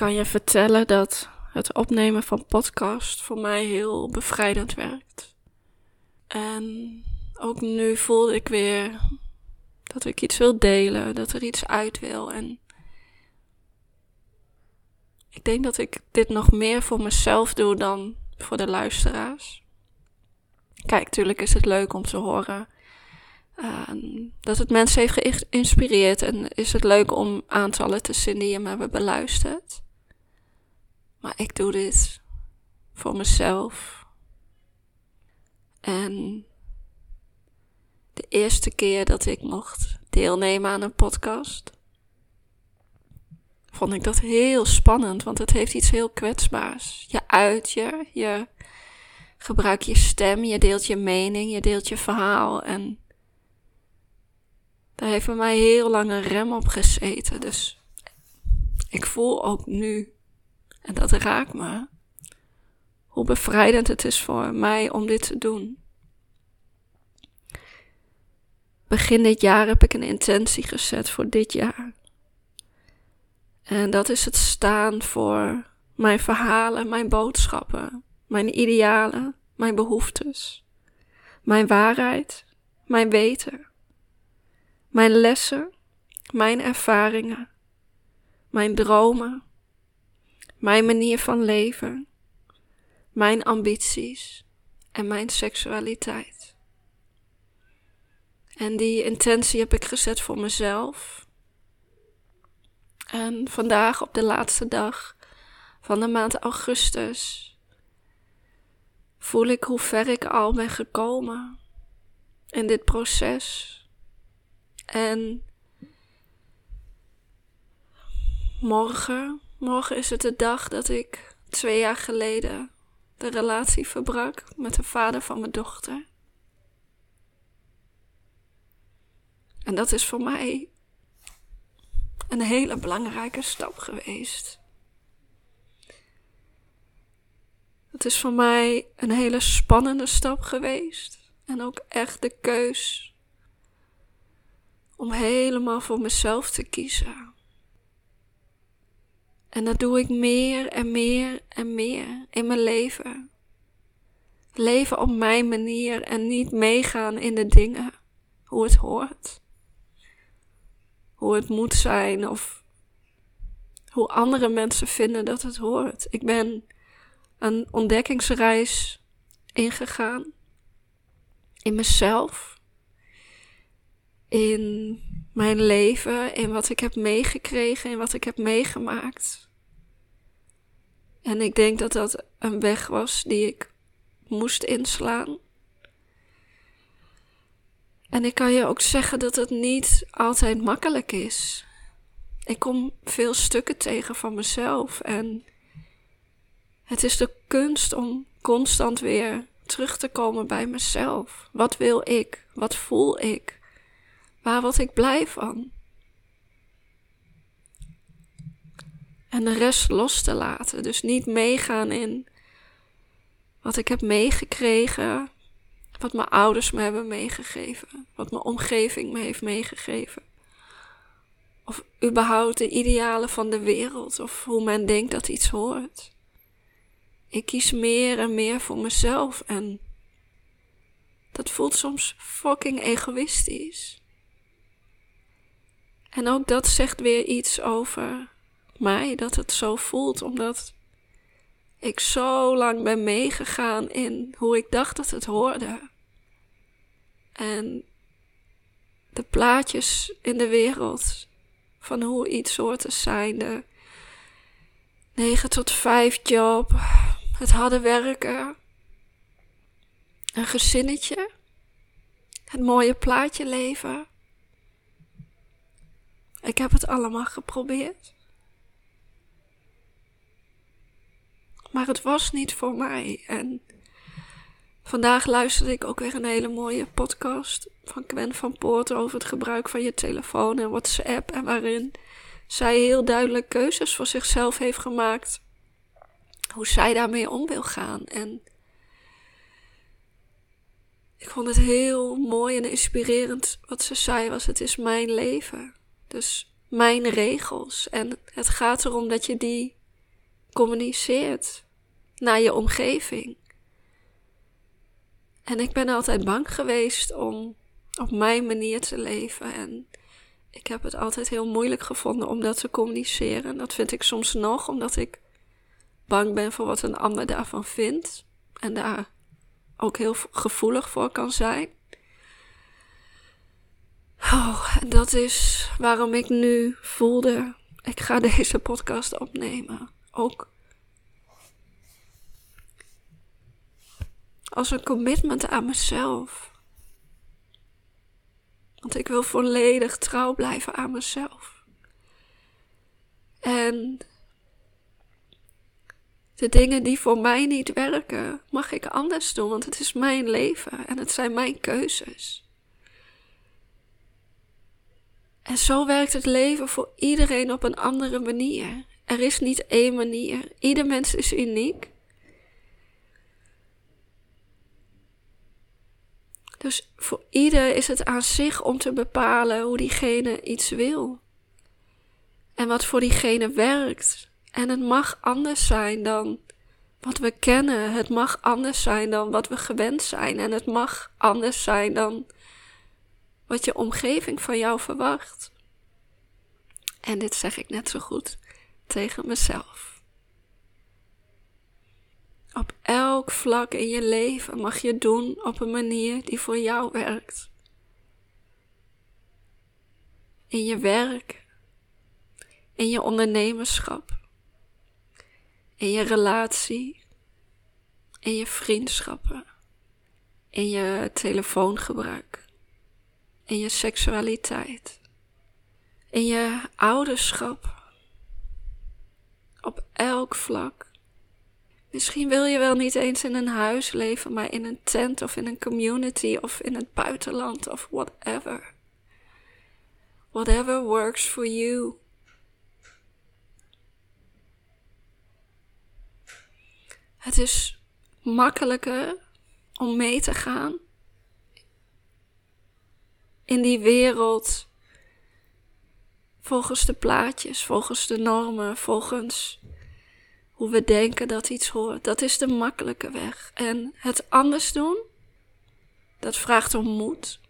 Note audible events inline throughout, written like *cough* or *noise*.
kan je vertellen dat het opnemen van podcast voor mij heel bevrijdend werkt. En ook nu voelde ik weer dat ik iets wil delen, dat er iets uit wil. En ik denk dat ik dit nog meer voor mezelf doe dan voor de luisteraars. Kijk, natuurlijk is het leuk om te horen uh, dat het mensen heeft geïnspireerd en is het leuk om aantallen te zien die hem hebben beluisterd. Maar ik doe dit voor mezelf. En de eerste keer dat ik mocht deelnemen aan een podcast, vond ik dat heel spannend, want het heeft iets heel kwetsbaars. Je uit je, je gebruikt je stem, je deelt je mening, je deelt je verhaal en daar heeft bij mij heel lang een rem op gezeten. Dus ik voel ook nu, en dat raakt me, hoe bevrijdend het is voor mij om dit te doen. Begin dit jaar heb ik een intentie gezet voor dit jaar. En dat is het staan voor mijn verhalen, mijn boodschappen, mijn idealen, mijn behoeftes, mijn waarheid, mijn weten, mijn lessen, mijn ervaringen, mijn dromen, mijn manier van leven, mijn ambities en mijn seksualiteit. En die intentie heb ik gezet voor mezelf. En vandaag op de laatste dag van de maand augustus voel ik hoe ver ik al ben gekomen in dit proces. En morgen, morgen is het de dag dat ik twee jaar geleden de relatie verbrak met de vader van mijn dochter. En dat is voor mij een hele belangrijke stap geweest. Het is voor mij een hele spannende stap geweest. En ook echt de keus om helemaal voor mezelf te kiezen. En dat doe ik meer en meer en meer in mijn leven. Leven op mijn manier en niet meegaan in de dingen hoe het hoort. Hoe het moet zijn of hoe andere mensen vinden dat het hoort. Ik ben een ontdekkingsreis ingegaan. In mezelf. In mijn leven. In wat ik heb meegekregen. In wat ik heb meegemaakt. En ik denk dat dat een weg was die ik moest inslaan. En ik kan je ook zeggen dat het niet altijd makkelijk is. Ik kom veel stukken tegen van mezelf en het is de kunst om constant weer terug te komen bij mezelf. Wat wil ik? Wat voel ik? Waar word ik blij van? En de rest los te laten. Dus niet meegaan in wat ik heb meegekregen, wat mijn ouders me hebben meegegeven, wat mijn omgeving me heeft meegegeven. Of überhaupt de idealen van de wereld, of hoe men denkt dat iets hoort. Ik kies meer en meer voor mezelf en dat voelt soms fucking egoïstisch. En ook dat zegt weer iets over mij, dat het zo voelt, omdat ik zo lang ben meegegaan in hoe ik dacht dat het hoorde. En de plaatjes in de wereld van hoe iets hoort te zijn, de 9 tot 5 job, het harde werken, een gezinnetje, het mooie plaatje leven. Ik heb het allemaal geprobeerd. Maar het was niet voor mij. En vandaag luisterde ik ook weer een hele mooie podcast van Gwen van Poort over het gebruik van je telefoon en WhatsApp. En waarin zij heel duidelijk keuzes voor zichzelf heeft gemaakt hoe zij daarmee om wil gaan. En ik vond het heel mooi en inspirerend wat ze zei was het is mijn leven. Dus mijn regels. En het gaat erom dat je die communiceert naar je omgeving. En ik ben altijd bang geweest om op mijn manier te leven. En ik heb het altijd heel moeilijk gevonden om dat te communiceren. Dat vind ik soms nog, omdat ik bang ben voor wat een ander daarvan vindt. En daar ook heel gevoelig voor kan zijn. Oh, dat is waarom ik nu voelde, ik ga *laughs* deze podcast opnemen. Ook als een commitment aan mezelf. Want ik wil volledig trouw blijven aan mezelf. En de dingen die voor mij niet werken, mag ik anders doen, want het is mijn leven en het zijn mijn keuzes. En zo werkt het leven voor iedereen op een andere manier. Er is niet één manier. Ieder mens is uniek. Dus voor ieder is het aan zich om te bepalen hoe diegene iets wil. En wat voor diegene werkt. En het mag anders zijn dan wat we kennen. Het mag anders zijn dan wat we gewend zijn. En het mag anders zijn dan wat je omgeving van jou verwacht. En dit zeg ik net zo goed tegen mezelf. Op elk vlak in je leven mag je doen op een manier die voor jou werkt. In je werk, in je ondernemerschap, in je relatie, in je vriendschappen, in je telefoongebruik, in je seksualiteit, in je ouderschap, op elk vlak. Misschien wil je wel niet eens in een huis leven, maar in een tent of in een community of in het buitenland of whatever. Whatever works for you. Het is makkelijker om mee te gaan in die wereld volgens de plaatjes, volgens de normen, volgens hoe we denken dat iets hoort. Dat is de makkelijke weg. En het anders doen, dat vraagt om moed.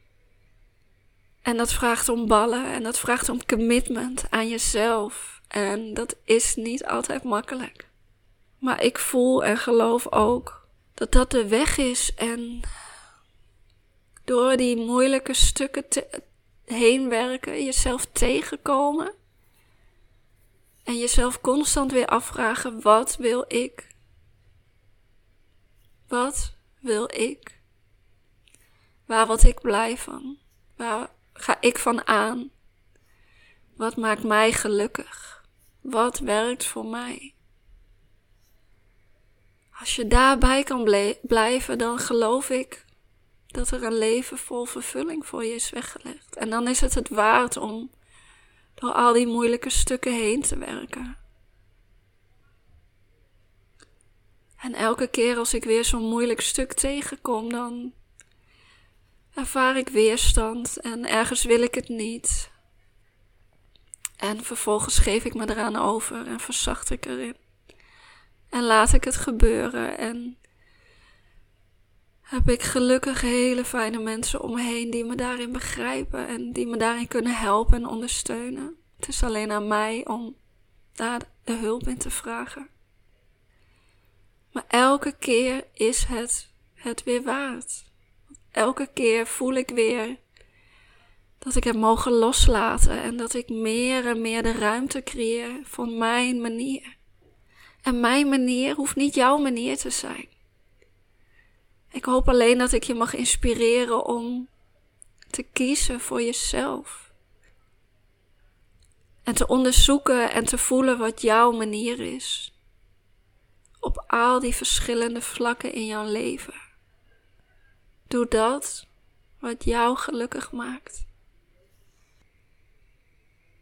En dat vraagt om ballen en dat vraagt om commitment aan jezelf. En dat is niet altijd makkelijk. Maar ik voel en geloof ook dat dat de weg is. En door die moeilijke stukken te, heen werken, jezelf tegenkomen. En jezelf constant weer afvragen: wat wil ik? Wat wil ik? Waar word ik blij van? Waar ga ik van aan? Wat maakt mij gelukkig? Wat werkt voor mij? Als je daarbij kan blijven, dan geloof ik dat er een leven vol vervulling voor je is weggelegd. En dan is het het waard om door al die moeilijke stukken heen te werken. En elke keer als ik weer zo'n moeilijk stuk tegenkom, dan ervaar ik weerstand en ergens wil ik het niet. En vervolgens geef ik me eraan over en verzacht ik erin. En laat ik het gebeuren en heb ik gelukkig hele fijne mensen om me heen die me daarin begrijpen en die me daarin kunnen helpen en ondersteunen. Het is alleen aan mij om daar de hulp in te vragen. Maar elke keer is het het weer waard. Elke keer voel ik weer dat ik het mogen loslaten en dat ik meer en meer de ruimte creëer voor mijn manier. En mijn manier hoeft niet jouw manier te zijn. Ik hoop alleen dat ik je mag inspireren om te kiezen voor jezelf. En te onderzoeken en te voelen wat jouw manier is. Op al die verschillende vlakken in jouw leven. Doe dat wat jou gelukkig maakt.